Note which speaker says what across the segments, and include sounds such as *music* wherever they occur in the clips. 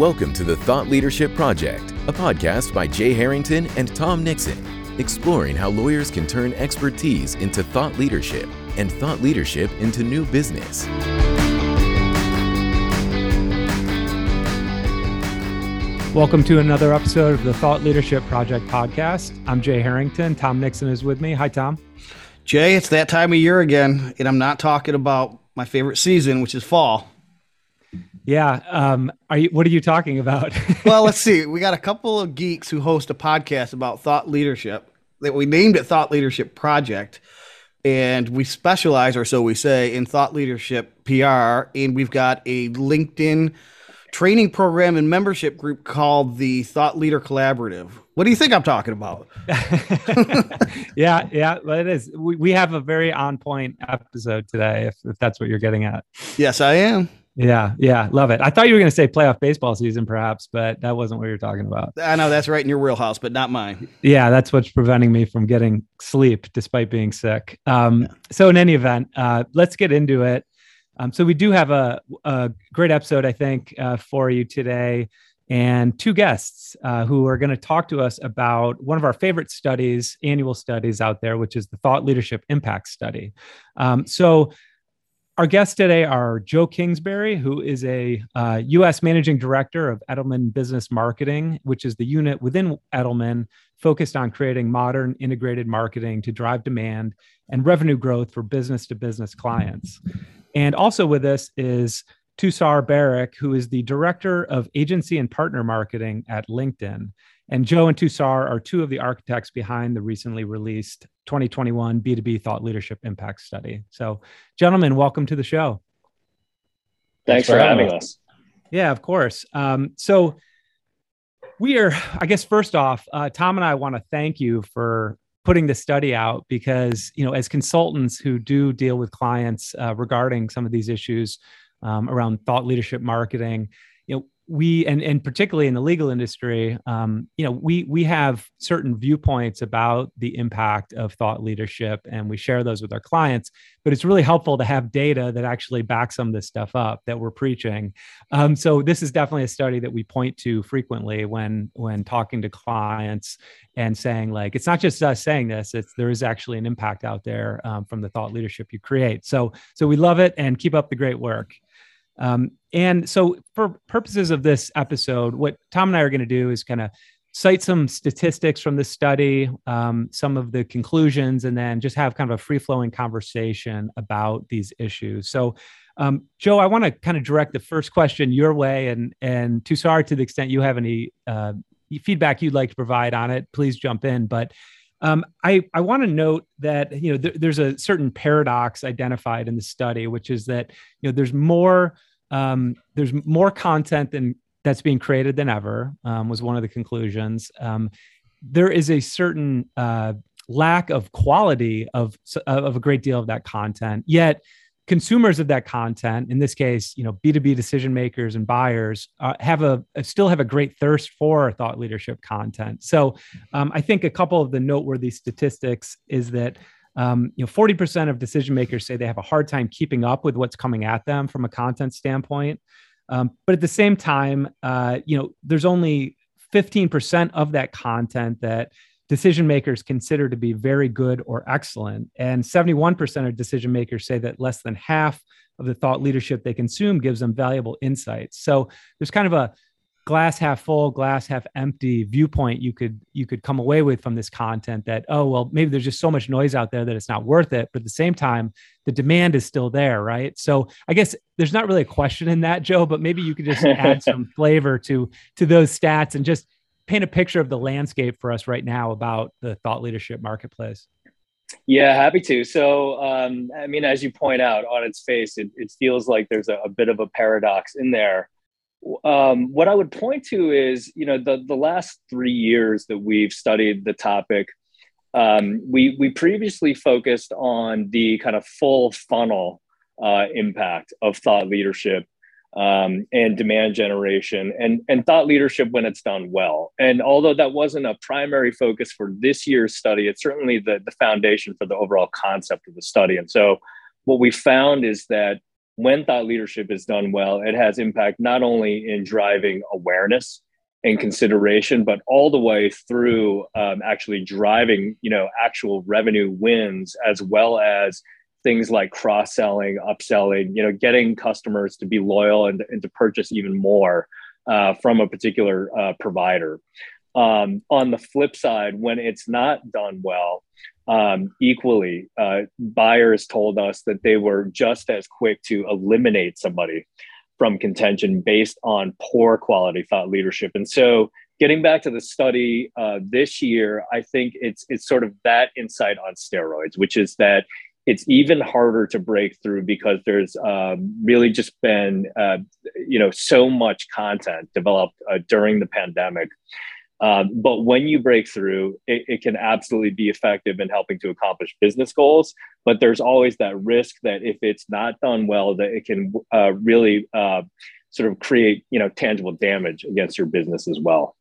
Speaker 1: Welcome to the Thought Leadership Project, a podcast by Jay Harrington and Tom Nixon, exploring how lawyers can turn expertise into thought leadership and thought leadership into new business.
Speaker 2: Welcome to another episode of the Thought Leadership Project podcast. I'm Jay Harrington. Tom Nixon is with me. Hi, Tom.
Speaker 3: Jay, it's that time of year again, and I'm not talking about my favorite season, which is fall.
Speaker 2: Yeah. Um, are you? What are you talking about? *laughs*
Speaker 3: well, let's see. We got a couple of geeks who host a podcast about thought leadership that we named it Thought Leadership Project, and we specialize, or so we say, in thought leadership PR. And we've got a LinkedIn training program and membership group called the Thought Leader Collaborative. What do you think I'm talking about? *laughs* *laughs*
Speaker 2: yeah, yeah, well, it is. We, we have a very on point episode today, if, if that's what you're getting at.
Speaker 3: Yes, I am.
Speaker 2: Yeah, yeah, love it. I thought you were going to say playoff baseball season, perhaps, but that wasn't what you're talking about.
Speaker 3: I know that's right in your wheelhouse, but not mine.
Speaker 2: Yeah, that's what's preventing me from getting sleep despite being sick. Um, yeah. So, in any event, uh, let's get into it. Um, so, we do have a, a great episode, I think, uh, for you today, and two guests uh, who are going to talk to us about one of our favorite studies, annual studies out there, which is the Thought Leadership Impact Study. Um, so, our guests today are Joe Kingsbury, who is a uh, U.S. Managing Director of Edelman Business Marketing, which is the unit within Edelman focused on creating modern integrated marketing to drive demand and revenue growth for business to business clients. And also with us is Tushar Barak, who is the Director of Agency and Partner Marketing at LinkedIn. And Joe and Tushar are two of the architects behind the recently released 2021 B2B Thought Leadership Impact Study. So, gentlemen, welcome to the show.
Speaker 4: Thanks, Thanks for, having us.
Speaker 2: Yeah, of course. Um, so, we are, I guess, first off, uh, Tom and I want to thank you for putting the study out because, you know, as consultants who do deal with clients uh, regarding some of these issues um, around thought leadership marketing, you know, we and and particularly in the legal industry um, you know we we have certain viewpoints about the impact of thought leadership and we share those with our clients but it's really helpful to have data that actually backs some of this stuff up that we're preaching. Um, so this is definitely a study that we point to frequently when when talking to clients and saying like it's not just us saying this it's there is actually an impact out there um, from the thought leadership you create. So so we love it and keep up the great work um, and so, for purposes of this episode, what Tom and I are going to do is kind of cite some statistics from the study, um, some of the conclusions, and then just have kind of a free flowing conversation about these issues. So, um, Joe, I want to kind of direct the first question your way, and and Tushar, to the extent you have any uh, feedback you'd like to provide on it, please jump in. But um, I, I want to note that you know th- there's a certain paradox identified in the study, which is that you know there's more um, there's more content than that's being created than ever um, was one of the conclusions. Um, there is a certain uh, lack of quality of of a great deal of that content. Yet consumers of that content in this case you know b2b decision makers and buyers uh, have a still have a great thirst for thought leadership content. So um, i think a couple of the noteworthy statistics is that um, you know, 40% of decision makers say they have a hard time keeping up with what's coming at them from a content standpoint. Um, but at the same time, uh, you know, there's only 15% of that content that decision makers consider to be very good or excellent. And 71% of decision makers say that less than half of the thought leadership they consume gives them valuable insights. So there's kind of a glass half full glass half empty viewpoint you could you could come away with from this content that oh well maybe there's just so much noise out there that it's not worth it but at the same time the demand is still there right? So i guess there's not really a question in that joe but maybe you could just add *laughs* some flavor to to those stats and just paint a picture of the landscape for us right now about the thought leadership marketplace.
Speaker 4: Yeah, happy to. So, um, I mean, as you point out, on its face, it, it feels like there's a, a, bit of a paradox in there um, what I would point to is, you know, the the last three years that we've studied the topic, um, we we previously focused on the kind of full funnel uh, impact of thought leadership um, and demand generation and and thought leadership when it's done well. And although that wasn't a primary focus for this year's study, it's certainly the the foundation for the overall concept of the study. And so, what we found is that when thought leadership is done well, it has impact not only in driving awareness and consideration, but all the way through um, actually driving, you know, actual revenue wins as well as things like cross-selling, upselling, you know, getting customers to be loyal and, and to purchase even more uh, from a particular uh, provider. Um, on the flip side, when it's not done well, um, equally, uh, buyers told us that they were just as quick to eliminate somebody from contention based on poor quality thought leadership. And so, getting back to the study uh, this year, I think it's it's sort of that insight on steroids, which is that it's even harder to break through because there's um, really just been uh, you know so much content developed uh, during the pandemic um, but when you break through, it, it, can absolutely be effective in helping to accomplish business goals. But there's always that risk that if it's not done well, that it can uh, really uh, sort of create you know tangible damage against your business as well.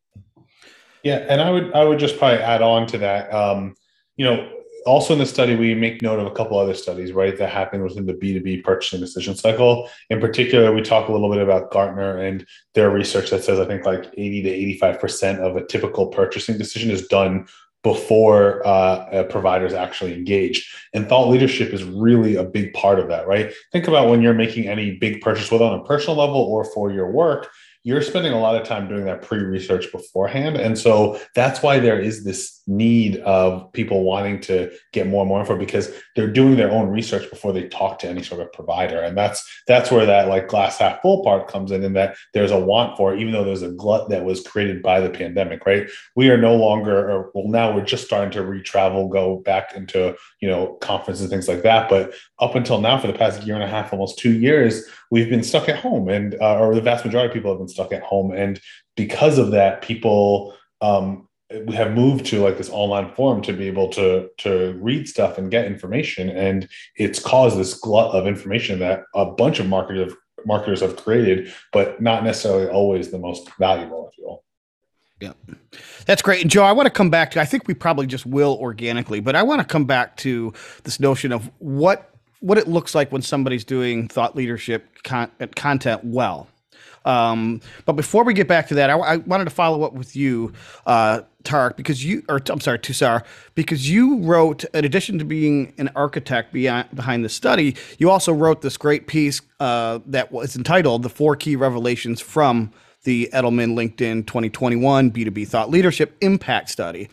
Speaker 5: Yeah, and I would I would just probably add on to that. Um, you know, also in the study, we make note of a couple other studies, right, that happen within the B2B purchasing decision cycle. In particular, we talk a little bit about Gartner and their research that says I think like 80 to 85% of a typical purchasing decision is done before uh, providers actually engage. And thought leadership is really a big part of that, right? Think about when you're making any big purchase, whether on a personal level or for your work, you're spending a lot of time doing that pre-research beforehand. And so that's why there is this need of people wanting to get more and more info because they're doing their own research before they talk to any sort of provider. And that's that's where that like glass half full part comes in and that there's a want for it even though there's a glut that was created by the pandemic right? We are no longer or well now we're just starting to re-travel go back into you know conferences and things like that. But up until now for the past year and a half almost two years we've been stuck at home and uh, or the vast majority of people have been stuck at home and because of that people um, we have moved to like this online forum to be able to to read stuff and get information and it's caused this glut of information that a bunch of marketers marketers have created but not necessarily always the most valuable you will
Speaker 3: yeah. That's great. And Joe, I want to come back to I think we probably just will organically, but I want to come back to this notion of what what it looks like when somebody's doing thought leadership con- content well. Um, but before we get back to that, I, I wanted to follow up with you, uh, Tarek, because you, or I'm sorry, Tushar, because you wrote, in addition to being an architect beyond, behind the study, you also wrote this great piece uh, that was entitled "The Four Key Revelations from the Edelman LinkedIn 2021 B2B Thought Leadership Impact Study."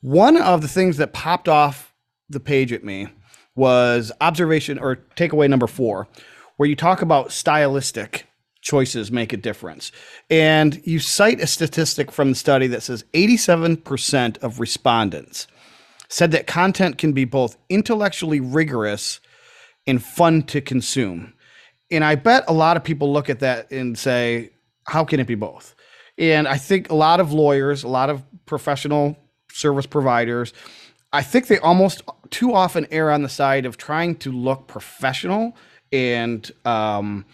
Speaker 3: One of the things that popped off the page at me was observation or takeaway number four, where you talk about stylistic choices make a difference. And you cite a statistic from the study that says 87% of respondents said that content can be both intellectually rigorous and fun to consume. And I bet a lot of people look at that and say, how can it be both? And I think a lot of lawyers, a lot of professional service providers, I think they almost too often err on the side of trying to look professional and um,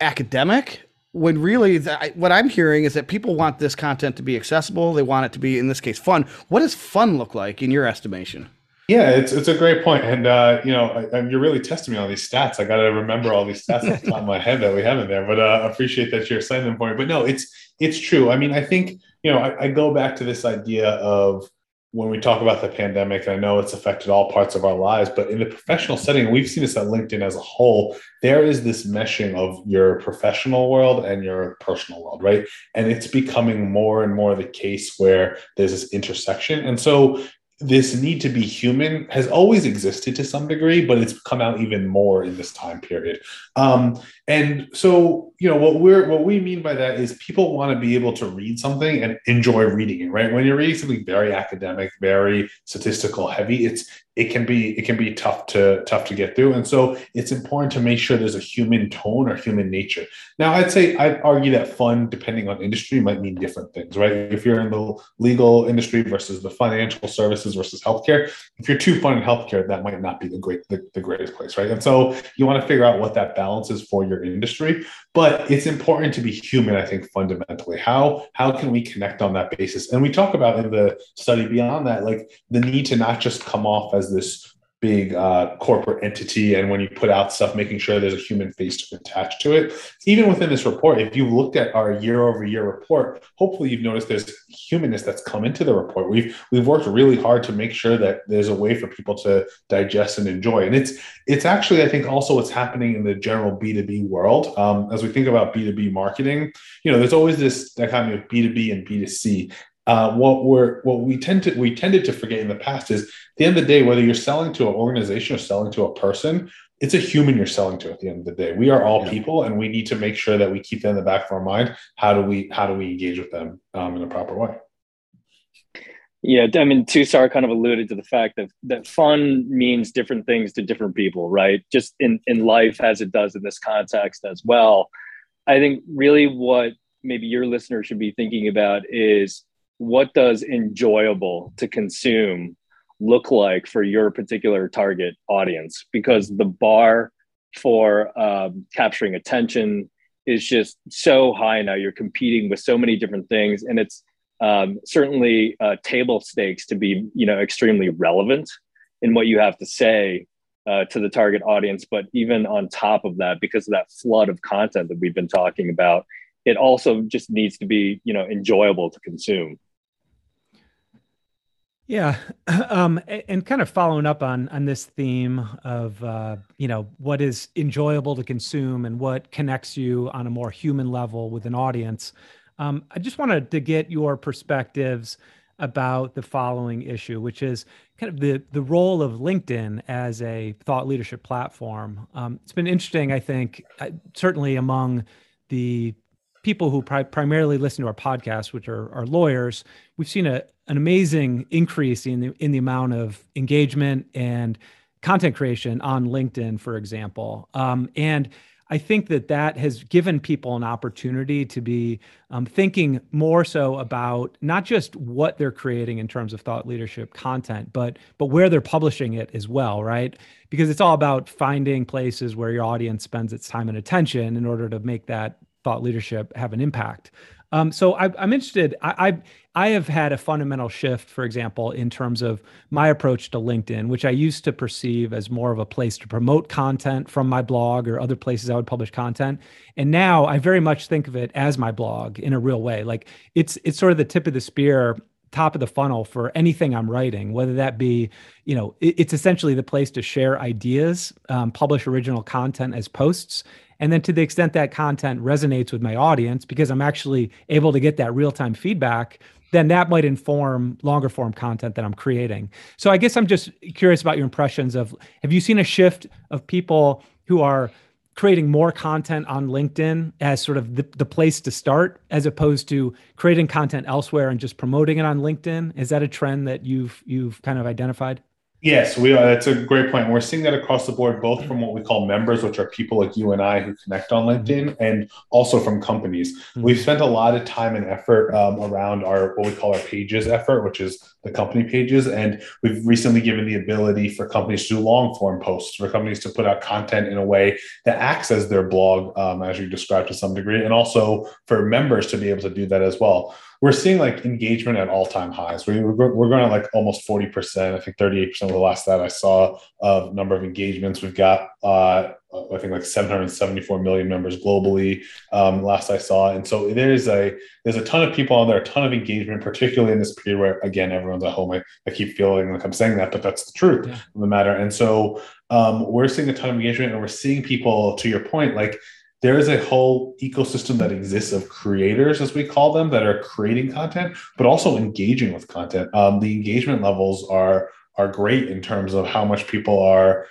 Speaker 3: academic when really the, what I'm hearing is that people want this content to be accessible. They want it to be, in this case, fun. What does fun look like in your estimation?
Speaker 5: Yeah, it's it's a great point, and uh, you know, I, you're really testing me on these stats. I got to remember all these stats off the top of my head that we have in there, but uh, appreciate that you're citing them for me. But no, it's it's true. I mean, I think you know, I, I go back to this idea of when we talk about the pandemic, I know it's affected all parts of our lives, but in the professional setting, we've seen this at LinkedIn as a whole. There is this meshing of your professional world and your personal world, right? And it's becoming more and more the case where there's this intersection. And so this need to be human has always existed to some degree, but it's come out even more in this time period. Um, and so, you know, what we're what we mean by that is people want to be able to read something and enjoy reading it, right? When you're reading something very academic, very statistical heavy, it's it can be it can be tough to tough to get through. And so it's important to make sure there's a human tone or human nature. Now i'd say i'd argue that fun depending on industry might mean different things right? If you're in the legal industry versus the financial services versus healthcare if you're too fun in healthcare that might not be the great the, the greatest place right? And so you want to figure out what that balance is for your industry but it's important to be human i think fundamentally. How how can we connect on that basis? And we talk about in the study beyond that like the need to not just come off as this big uh, corporate entity and when you put out stuff making sure there's a human face attached to it. Even within this report if you've looked at our year over year report hopefully you've noticed there's humanness that's come into the report. We've we've worked really hard to make sure that there's a way for people to digest and enjoy. And it's it's actually i think also what's happening in the general b2b world. Um, as we think about b2b marketing you know there's always this dichotomy of b2b and b2c uh, what we're what we tend to we tended to forget in the past is at the end of the day, whether you're selling to an organization or selling to a person, it's a human you're selling to at the end of the day. We are all yeah. people, and we need to make sure that we keep that in the back of our mind. How do we how do we engage with them um, in a proper way?
Speaker 4: Yeah, I mean, Tushar kind of alluded to the fact that that fun means different things to different people, right? Just in in life as it does in this context as well. I think really what maybe your listener should be thinking about is what does enjoyable to consume look like for your particular target audience? Because the bar for um, capturing attention is just so high now. You're competing with so many different things and it's um, certainly uh, table stakes to be you know extremely relevant in what you have to say uh, to the target audience. But even on top of that because of that flood of content that we've been talking about it also just needs to be you know enjoyable to consume
Speaker 2: yeah, *clears throat* um, and kind of following up on on this theme of uh, you know what is enjoyable to consume and what connects you on a more human level with an audience. Um, I just wanted to get your perspectives about the following issue, which is kind of the the role of LinkedIn as a thought leadership platform. Um, it's been interesting, I think, uh, certainly among the people who pri- primarily listen to our podcast, which are, are lawyers, we've seen a, an amazing increase in the in the amount of engagement and content creation on LinkedIn, for example. Um, and I think that that has given people an opportunity to be um, thinking more so about not just what they're creating in terms of thought leadership content, but but where they're publishing it as well, right? Because it's all about finding places where your audience spends its time and attention in order to make that thought leadership have an impact. Um, so I, am interested. I, I, I have had a fundamental shift, for example, in terms of my approach to LinkedIn, which I used to perceive as more of a place to promote content from my blog or other places I would publish content. And now I very much think of it as my blog in a real way. Like it's it's sort of the tip of the spear top of the funnel for anything I'm writing, whether that be, you know, it, it's essentially the place to share ideas, um, publish original content as posts, and then to the extent that content resonates with my audience, because I'm actually able to get that real time feedback, then that might inform longer form content that I'm creating. So I guess I'm just curious about your impressions of have you seen a shift of people who are creating more content on LinkedIn as sort of the, the place to start as opposed to creating content elsewhere and just promoting it on LinkedIn? Is that a trend that you've you've kind of identified?
Speaker 5: Yes, we are. That's a great point. We're seeing that across the board, both from what we call members, which are people like you and I who connect on LinkedIn, and also from companies. Mm-hmm. We've spent a lot of time and effort um, around our what we call our pages effort, which is the company pages, and we've recently given the ability for companies to do long form posts, for companies to put out content in a way that acts as their blog, um, as you described to some degree, and also for members to be able to do that as well we're seeing like engagement at all time highs. We, we're, we're going at like almost 40%. I think 38% of the last that I saw of number of engagements. We've got, uh, I think like 774 million members globally. Um, last I saw. And so there's a, there's a ton of people on there, a ton of engagement, particularly in this period where again, everyone's at home. I, I keep feeling like I'm saying that, but that's the truth yeah. of the matter. And so um, we're seeing a ton of engagement and we're seeing people to your point, like there is a whole ecosystem that exists of creators, as we call them, that are creating content, but also engaging with content. Um, the engagement levels are are great in terms of how much people are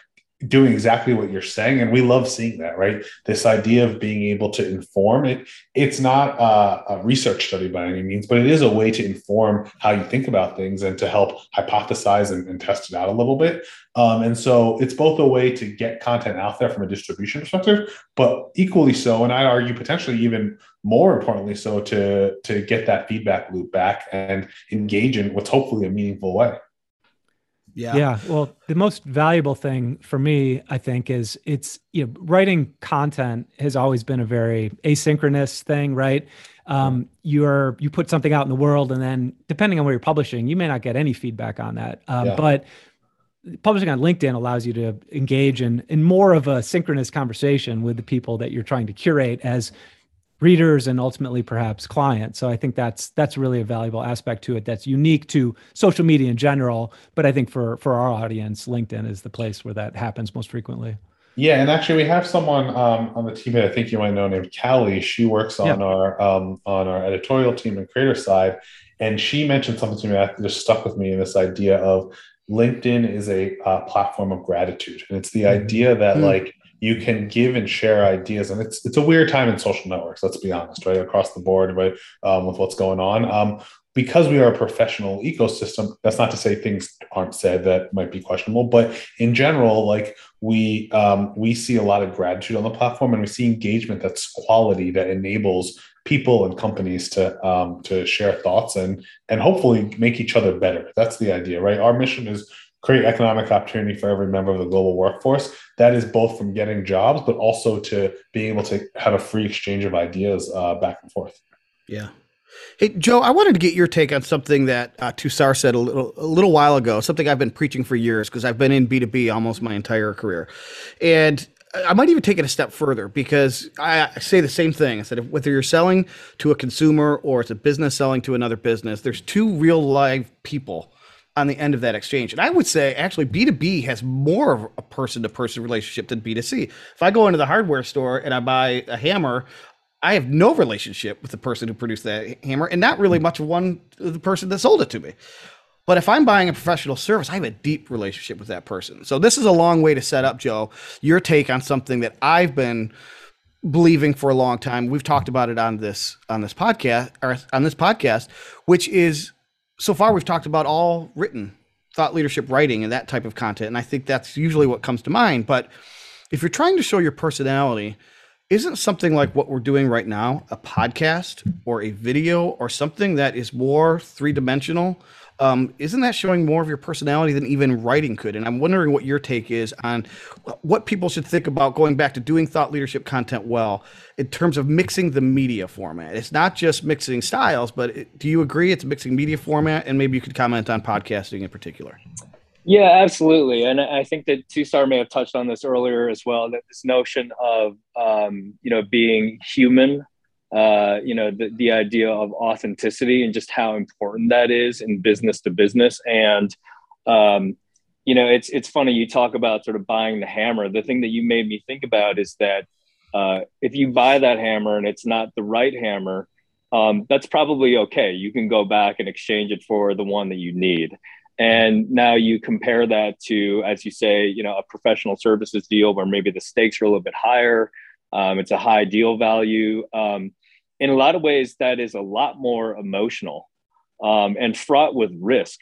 Speaker 5: doing exactly what you're saying and we love seeing that right? This idea of being able to inform it it's not a, a, research study by any means but it is a way to inform how you think about things and to help hypothesize and, and test it out a little bit. Um, and so it's both a way to get content out there from a distribution perspective but equally so and i argue potentially even more importantly so to to get that feedback loop back and engage in what's hopefully a meaningful way
Speaker 2: yeah. Yeah. Well, the most valuable thing for me, I think, is it's, you know, writing content has always been a very asynchronous thing, right? Um, you're, you put something out in the world and then depending on where you're publishing, you may not get any feedback on that. Um, yeah. But publishing on LinkedIn allows you to engage in in more of a synchronous conversation with the people that you're trying to curate as readers and ultimately perhaps clients. So I think that's that's really a valuable aspect to it that's unique to social media in general, but I think for for our audience, LinkedIn is the place where that happens most frequently.
Speaker 5: Yeah, and actually, we have someone um, on the team that I think you might know named Callie. She works on yeah. our um, on our editorial team and creator side, and she mentioned something to me that just stuck with me in this idea of LinkedIn is a uh, platform of gratitude, and it's the mm-hmm. idea that mm-hmm. like you can give and share ideas. And it's it's a weird time in social networks let's be honest right? Across the board right um, with what's going on. Um, because we are a professional ecosystem that's not to say things aren't said that might be questionable but in general like we um, we see a lot of gratitude on the platform and we see engagement that's quality that enables people and companies to um, to share thoughts and and hopefully make each other better. That's the idea right? Our mission is create economic opportunity for every member of the global workforce. That is both from getting jobs, but also to being able to have a free exchange of ideas uh, back and forth.
Speaker 3: Yeah. Hey Joe, I wanted to get your take on something that uh, Tushar said a little a little while ago. Something I've been preaching for years because I've been in B two B almost my entire career, and I might even take it a step further because I say the same thing. I said whether you're selling to a consumer or it's a business selling to another business, there's two real live people on the end of that exchange. And I would say actually B2B has more of a person to person relationship than B2C. If I go into the hardware store and I buy a hammer, I have no relationship with the person who produced that hammer and not really much of one the person that sold it to me. But if I'm buying a professional service, I have a deep relationship with that person. So this is a long way to set up, Joe, your take on something that I've been believing for a long time. We've talked about it on this on this podcast or on this podcast, which is so far we've talked about all written thought leadership writing and that type of content and i think that's usually what comes to mind but if you're trying to show your personality isn't something like what we're doing right now a podcast or a video or something that is more three-dimensional um, isn't that showing more of your personality than even writing could? And I'm wondering what your take is on what people should think about going back to doing thought leadership content well in terms of mixing the media format. It's not just mixing styles, but it, do you agree it's mixing media format? And maybe you could comment on podcasting in particular.
Speaker 4: Yeah, absolutely. And I think that Tushar may have touched on this earlier as well, that this notion of, um, you know, being human uh, you know the, the idea of authenticity and just how important that is in business to business. And um, you know it's it's funny you talk about sort of buying the hammer. The thing that you made me think about is that uh, if you buy that hammer and it's not the right hammer um, that's probably okay. You can go back and exchange it for the one that you need. And now you compare that to as you say you know a professional services deal where maybe the stakes are a little bit higher um, it's a high deal value um, in a lot of ways, that is a lot more emotional um, and fraught with risk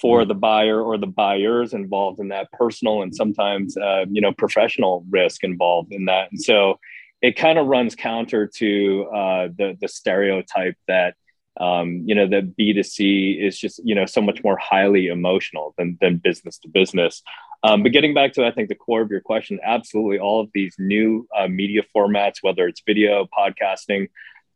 Speaker 4: for the buyer or the buyers involved in that personal and sometimes uh, you know professional risk involved in that. And so it kind of runs counter to uh, the the stereotype that um, you know that b2c is just you know so much more highly emotional than, than business to business. Um, but getting back to i think the core of your question absolutely all of these new uh, media formats whether it's video podcasting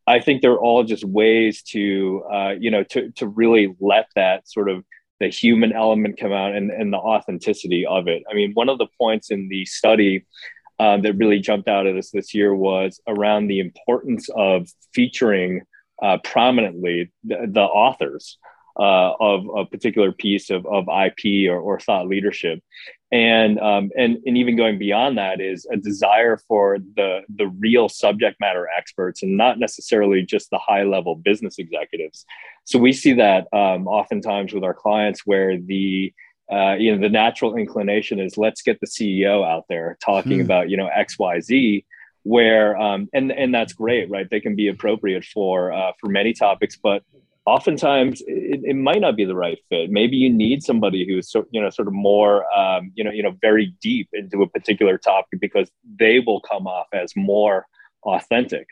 Speaker 4: I think they're all just ways to, uh, you know, to, to really let that sort of the human element come out and, and the authenticity of it. I mean, one of the points in the study um, that really jumped out at us this year was around the importance of featuring uh, prominently the, the authors uh, of a particular piece of, of IP or, or thought leadership and um, and and even going beyond that is a desire for the the real subject matter experts and not necessarily just the high level business executives. So we see that um, oftentimes with our clients where the uh, you know the natural inclination is let's get the CEO out there talking hmm. about you know X Y Z where um, and and that's great right they can be appropriate for uh, for many topics but oftentimes it, it, might not be the right fit. Maybe you need somebody who's so, you know sort of more um, you know you know very deep into a particular topic because they will come off as more authentic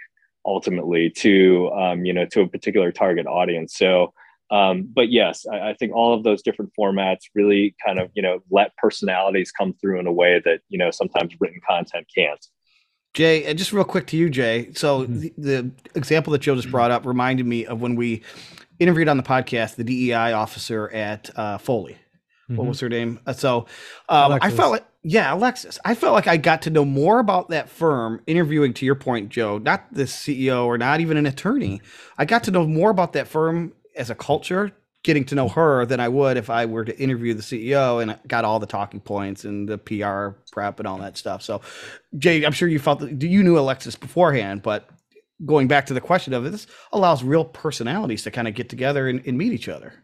Speaker 4: ultimately to um, you know to a particular target audience. So. Um, but yes, I, I think all of those different formats really kind of you know let personalities come through in a way that you know sometimes written content can't.
Speaker 3: Jay, and just real quick to you, Jay. So mm-hmm. the, the, example that Joe just brought up reminded me of when we interviewed on the podcast the DEI officer at uh, Foley, what mm-hmm. was her name? Uh, so um, I felt like, yeah, Alexis. I felt like I got to know more about that firm interviewing, to your point, Joe, not the CEO or not even an attorney. I got to know more about that firm as a culture, getting to know her than I would if I were to interview the CEO and got all the talking points and the PR prep and all that stuff. So, Jay, I'm sure you felt that you knew Alexis beforehand, but going back to the question of it, this allows real personalities to kind of get together and, and meet each other.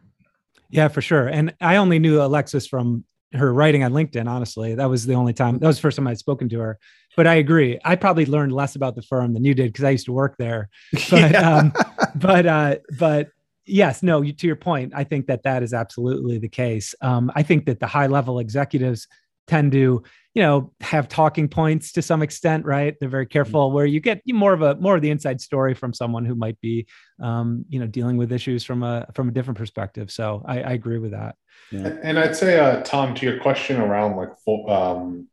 Speaker 2: Yeah, for sure. And I only knew Alexis from her writing on LinkedIn. Honestly, that was the only time. That was the first time I'd spoken to her. But I agree. I probably learned less about the firm than you did because I used to work there. *laughs* But yeah. um, but uh, but yes, no. To your point, I think that that is absolutely the case. Um, I think that the high level executives tend to you know have talking points to some extent right they're very mm-hmm. careful where you get more of a more of the inside story from someone who might be um, you know dealing with issues from a from a different perspective so i, I agree with that
Speaker 5: yeah. and i'd say uh, tom to your question around like um,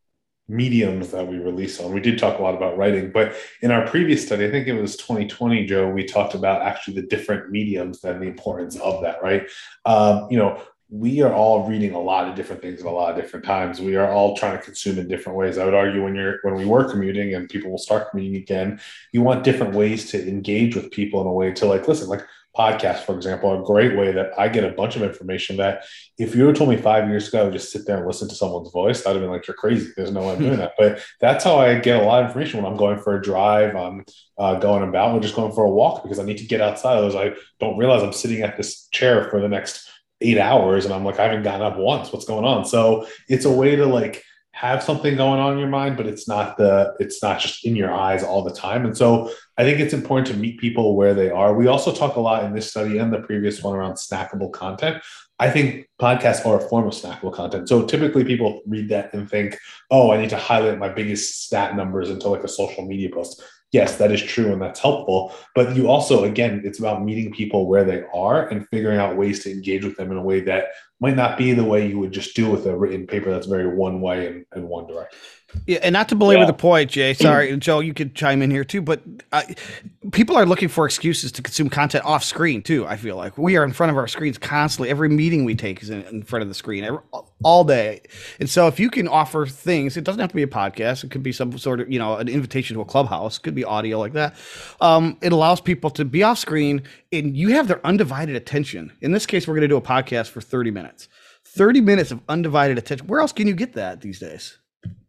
Speaker 5: mediums that we release on we did talk a lot about writing but in our previous study i think it was 2020 joe we talked about actually the different mediums and the importance of that right um, you know we are all reading a lot of different things at a lot of different times. We are all trying to consume in different ways. I would argue when you're when we were commuting and people will start commuting again, you want different ways to engage with people in a way to like listen, like podcasts, for example, a great way that I get a bunch of information that if you told me five years ago, just sit there and listen to someone's voice, I'd have been like, you're crazy. There's no way I'm doing *laughs* that. But that's how I get a lot of information when I'm going for a drive, I'm uh, going about, or just going for a walk because I need to get outside. Otherwise, I don't realize I'm sitting at this chair for the next eight hours and I'm like, I haven't gotten up once. What's going on? So it's a way to like have something going on in your mind, but it's not the it's not just in your eyes all the time. And so I think it's important to meet people where they are. We also talk a lot in this study and the previous one around snackable content. I think podcasts are a form of snackable content. So typically people read that and think, oh, I need to highlight my biggest stat numbers into like a social media post yes, that is true and that's helpful. But you also, again, it's about meeting people where they are and figuring out ways to engage with them in a way that might not be the way you would just do with a written paper that's very one way and, and one direction.
Speaker 3: Yeah, and not to belabor yeah. the point, Jay. Sorry, *clears throat* Joe, you could chime in here too. But I, people are looking for excuses to consume content off screen too. I feel like we are in front of our screens constantly. Every meeting we take is in, in front of the screen every, all day. And so, if you can offer things, it doesn't have to be a podcast. It could be some sort of you know an invitation to a clubhouse. It could be audio like that. Um, it allows people to be off screen, and you have their undivided attention. In this case, we're going to do a podcast for thirty minutes. Thirty minutes of undivided attention. Where else can you get that these days?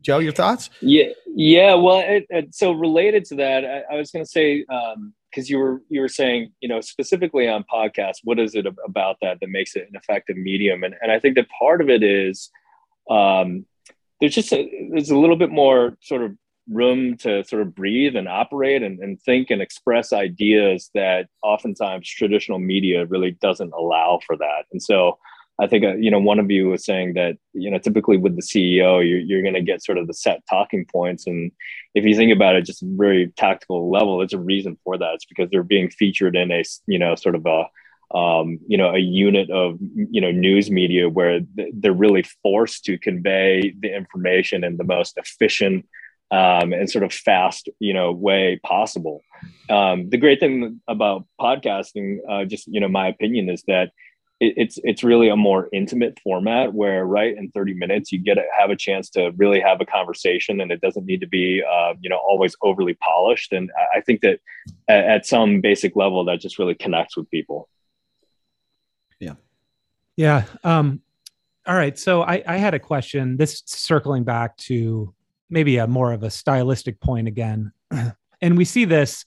Speaker 3: Joe, your thoughts?
Speaker 4: Yeah, yeah. Well, it, it, so related to that, I, I was going to say because um, you were you were saying you know specifically on podcasts, what is it about that that makes it an effective medium? And and I think that part of it is um, there's just a, there's a little bit more sort of room to sort of breathe and operate and, and think and express ideas that oftentimes traditional media really doesn't allow for that. And so I think uh, you know one of you was saying that you know typically with the CEO you're you're going to get sort of the set talking points, and if you think about it, just very tactical level, there's a reason for that. It's because they're being featured in a you know sort of a um, you know a unit of you know news media where they're really forced to convey the information in the most efficient um, and sort of fast you know way possible. Um, the great thing about podcasting, uh, just you know my opinion is that it, it's it's really a more intimate format where right in 30 minutes you get to have a chance to really have a conversation and it doesn't need to be uh, you know always overly polished. And i think that at, at some basic level that just really connects with people.
Speaker 3: Yeah.
Speaker 2: Yeah um all right. So i i had a question. This circling back to maybe a more of a stylistic point again. *clears throat* And we see this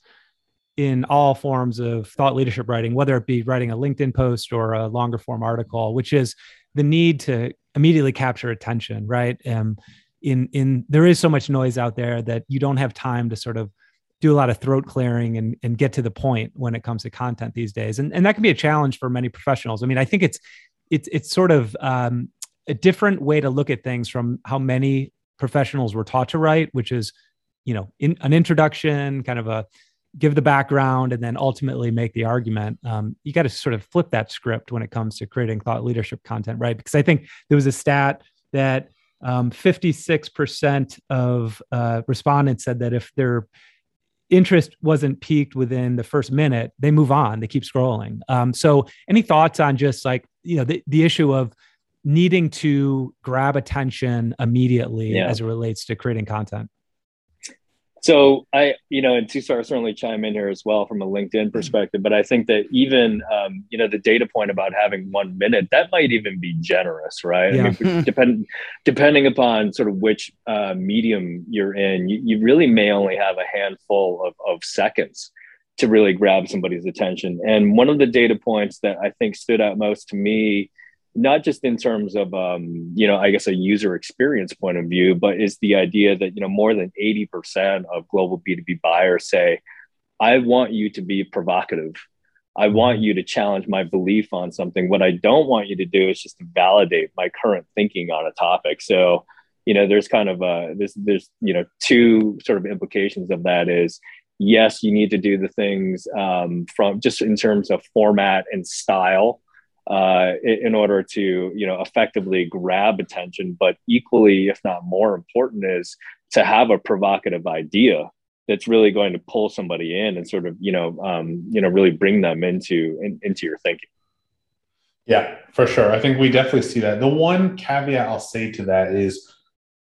Speaker 2: in all forms of thought leadership writing, whether it be writing a LinkedIn post or a longer form article, which is the need to immediately capture attention, right? Um, in in there is so much noise out there that you don't have time to sort of do a lot of throat clearing and, and get to the point when it comes to content these days. And, and that can be a challenge for many professionals. I mean, I think it's it's it's sort of um, a different way to look at things from how many professionals were taught to write, which is, you know, in, an introduction, kind of a give the background and then ultimately make the argument um, you got to sort of flip that script when it comes to creating thought leadership content right because i think there was a stat that um, 56% of uh, respondents said that if their interest wasn't piqued within the first minute they move on they keep scrolling um, so any thoughts on just like you know the, the issue of needing to grab attention immediately yeah. as it relates to creating content?
Speaker 4: So I, you know, and Tushar certainly chime in here as well from a LinkedIn perspective, but I think that even, um, you know, the data point about having one minute, that might even be generous, right? Yeah. I mean, *laughs* depend, depending upon sort of which uh, medium you're in, you, you really may only have a handful of, of seconds to really grab somebody's attention. And one of the data points that I think stood out most to me not just in terms of um, you know i guess a user experience point of view but is the idea that you know more than 80% of global b2b buyers say i want you to be provocative. I want you to challenge my belief on something. What i don't want you to do is just to validate my current thinking on a topic. So you know there's kind of a there's there's you know two sort of implications of that is yes you need to do the things um, from just in terms of format and style uh, in order to you know effectively grab attention. But equally if not more important is to have a provocative idea that's really going to pull somebody in and sort of you know um, you know really bring them into in, into your thinking.
Speaker 5: Yeah for sure. I think we definitely see that. The one caveat i'll say to that is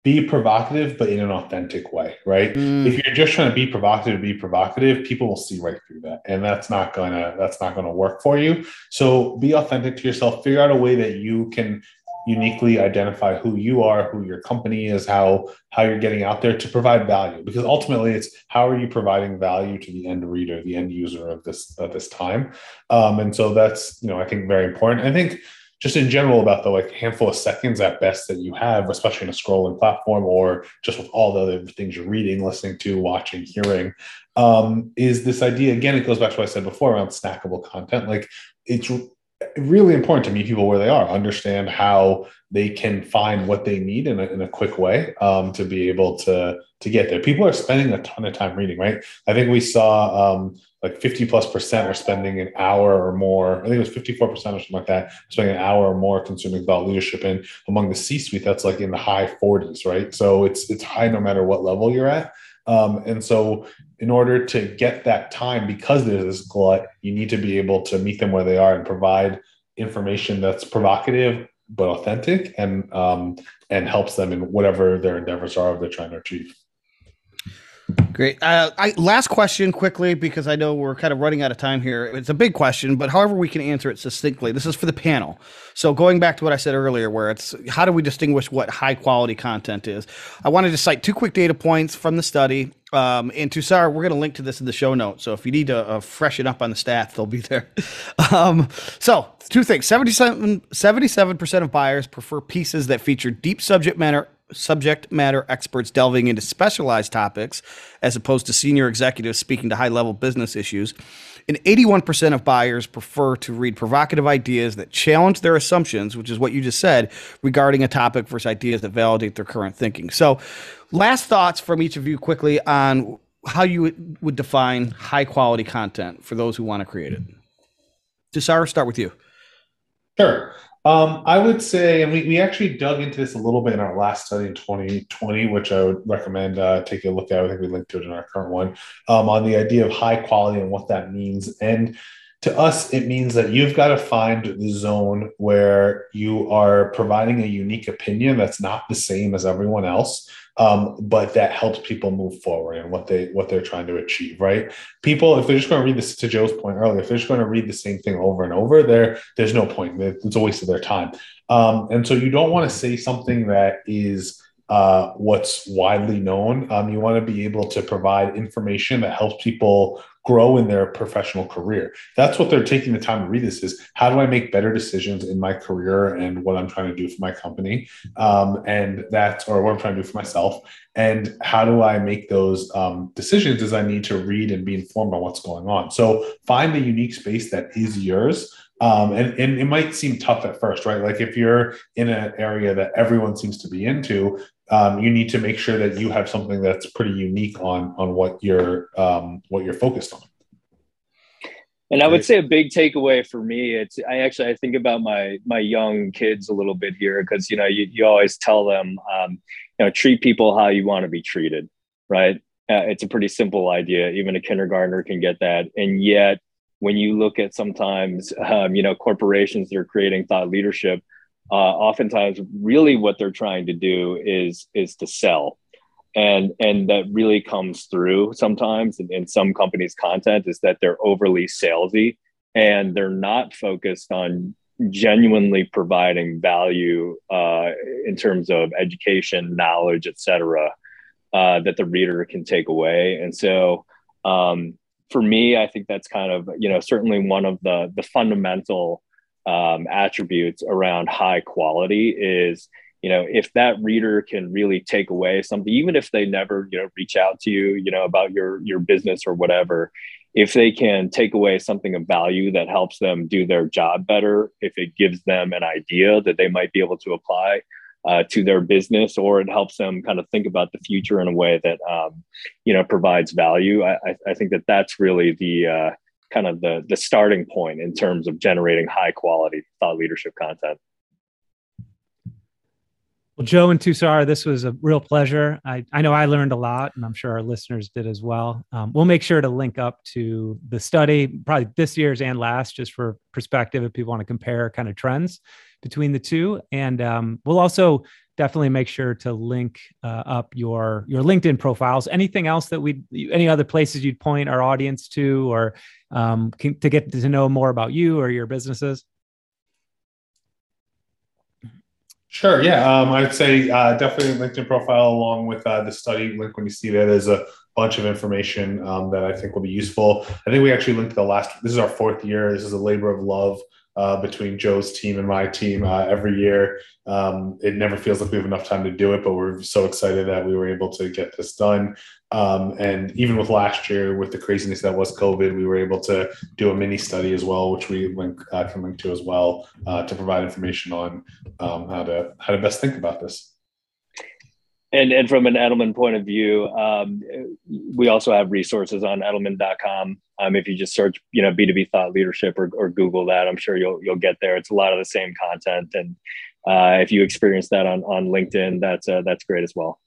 Speaker 5: be provocative, but in an authentic way, right? Mm. If you're just trying to be provocative, be provocative, people will see right through that, and that's not gonna that's not gonna work for you. So be authentic to yourself. Figure out a way that you can uniquely identify who you are, who your company is, how how you're getting out there to provide value. Because ultimately, it's how are you providing value to the end reader, the end user of this of this time. Um, and so that's you know I think very important. I think just in general about the like handful of seconds at best that you have, especially in a scrolling platform or just with all the other things you're reading, listening to, watching, hearing, um, is this idea again? It goes back to what I said before around snackable content. Like it's really important to meet people where they are, understand how they can find what they need in a, in a quick way um, to be able to to get there. People are spending a ton of time reading, right? I think we saw um, like 50 plus percent are spending an hour or more. I think it was 54 percent or something like that, spending an hour or more consuming thought leadership. And among the C-suite, that's like in the high 40s, right? So it's it's high no matter what level you're at. Um, and so, in order to get that time, because there's this glut, you need to be able to meet them where they are and provide information that's provocative but authentic and um, and helps them in whatever their endeavors are they're trying to achieve.
Speaker 3: Great. Uh, I, last question quickly because I know we're kind of running out of time here. It's a big question, but however we can answer it succinctly. This is for the panel. So going back to what I said earlier, where it's how do we distinguish what high quality content is? I wanted to cite two quick data points from the study. Um, and Tushar, we're going to link to this in the show notes. So if you need to uh, freshen up on the stats, they'll be there. *laughs* um, so two things: 77 percent of buyers prefer pieces that feature deep subject matter subject matter experts delving into specialized topics as opposed to senior executives speaking to high level business issues. And 81% of buyers prefer to read provocative ideas that challenge their assumptions, which is what you just said, regarding a topic versus ideas that validate their current thinking. So, last thoughts from each of you quickly on how you would define high quality content for those who want to create it. Tushar, start with you.
Speaker 5: Sure. Um, I would say, and we, we actually dug into this a little bit in our last study in 2020, which I would recommend uh, taking a look at. I think we linked to it in our current one um, on the idea of high quality and what that means. And to us, it means that you've got to find the zone where you are providing a unique opinion that's not the same as everyone else um, but that helps people move forward and what they what they're trying to achieve right? People if they're just going to read this to joe's point earlier if they're just going to read the same thing over and over there there's no point. It's a waste of their time. Um, and so you don't want to say something that is uh, what's widely known. Um, you want to be able to provide information that helps people grow in their professional career. That's what they're taking the time to read this is how do I make better decisions in my career and what I'm trying to do for my company. Um, and that's, or what I'm trying to do for myself. And how do I make those um, decisions as I need to read and be informed on what's going on. So find the unique space that is yours. Um, and, and it might seem tough at first, right? Like if you're in an area that everyone seems to be into, um, you need to make sure that you have something that's pretty unique on on what you're um, what you're focused on.
Speaker 4: And I would say a big takeaway for me, it's I actually I think about my my young kids a little bit here because you know you, you always tell them um, you know treat people how you want to be treated, right? Uh, it's a pretty simple idea. Even a kindergartner can get that, and yet when you look at sometimes um, you know corporations that are creating thought leadership uh, oftentimes really what they're trying to do is is to sell. And and that really comes through sometimes in, in some companies content is that they're overly salesy and they're not focused on genuinely providing value uh, in terms of education knowledge etc uh, that the reader can take away. And so um, for me i think that's kind of you know certainly one of the the fundamental um, attributes around high quality is you know if that reader can really take away something even if they never you know reach out to you you know about your your business or whatever if they can take away something of value that helps them do their job better if it gives them an idea that they might be able to apply uh, to their business or it helps them kind of think about the future in a way that um, you know provides value I, I think that that's really the uh, kind of the the starting point in terms of generating high quality thought leadership content
Speaker 2: well, Joe and Tushar, this was a real pleasure. I, I know I learned a lot, and I'm sure our listeners did as well. Um, we'll make sure to link up to the study, probably this year's and last, just for perspective if people want to compare kind of trends between the two. And um, we'll also definitely make sure to link uh, up your your LinkedIn profiles. Anything else that we, any other places you'd point our audience to, or um, can, to get to know more about you or your businesses?
Speaker 5: Sure. Yeah. Um, I'd say uh, definitely LinkedIn profile along with uh, the study link. When you see that, there's a bunch of information um, that I think will be useful. I think we actually linked the last. This is our fourth year. This is a labor of love uh, between Joe's team and my team uh, every year. Um, it never feels like we have enough time to do it, but we're so excited that we were able to get this done. Um, and even with last year, with the craziness that was COVID, we were able to do a mini study as well, which we link, uh, can link to as well uh, to provide information on um, how to how to best think about this.
Speaker 4: And, and from an Edelman point of view, um, we also have resources on Edelman.com. Um, if you just search, you know, B2B thought leadership or, or Google that, I'm sure you'll, you'll get there. It's a lot of the same content. And uh, if you experience that on, on LinkedIn, that's, uh, that's great as well.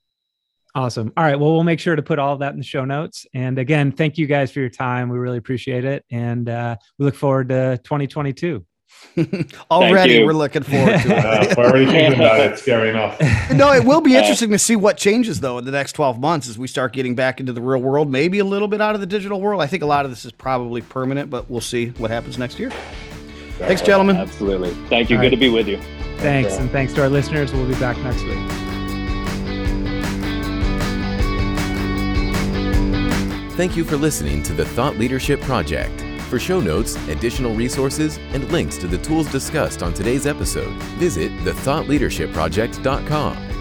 Speaker 2: Awesome. All right. Well, we'll make sure to put all of that in the show notes. And again, thank you guys for your time. We really appreciate it. And uh, we look forward to 2022. *laughs*
Speaker 3: already we're looking forward to it. *laughs*
Speaker 5: Uh, we're already thinking about it. Scary enough. *laughs*
Speaker 3: no, it will be interesting to see what changes though in the next 12 months as we start getting back into the real world, maybe a little bit out of the digital world. I think a lot of this is probably permanent, but we'll see what happens next year. Thanks, gentlemen.
Speaker 4: Absolutely. Thank you. All Good right. to be with you.
Speaker 2: Thanks. And thanks to our listeners. We'll be back next week.
Speaker 1: Thank you for listening to the Thought Leadership Project. For show notes, additional resources, and links to the tools discussed on today's episode, visit thethoughtleadershipproject.com.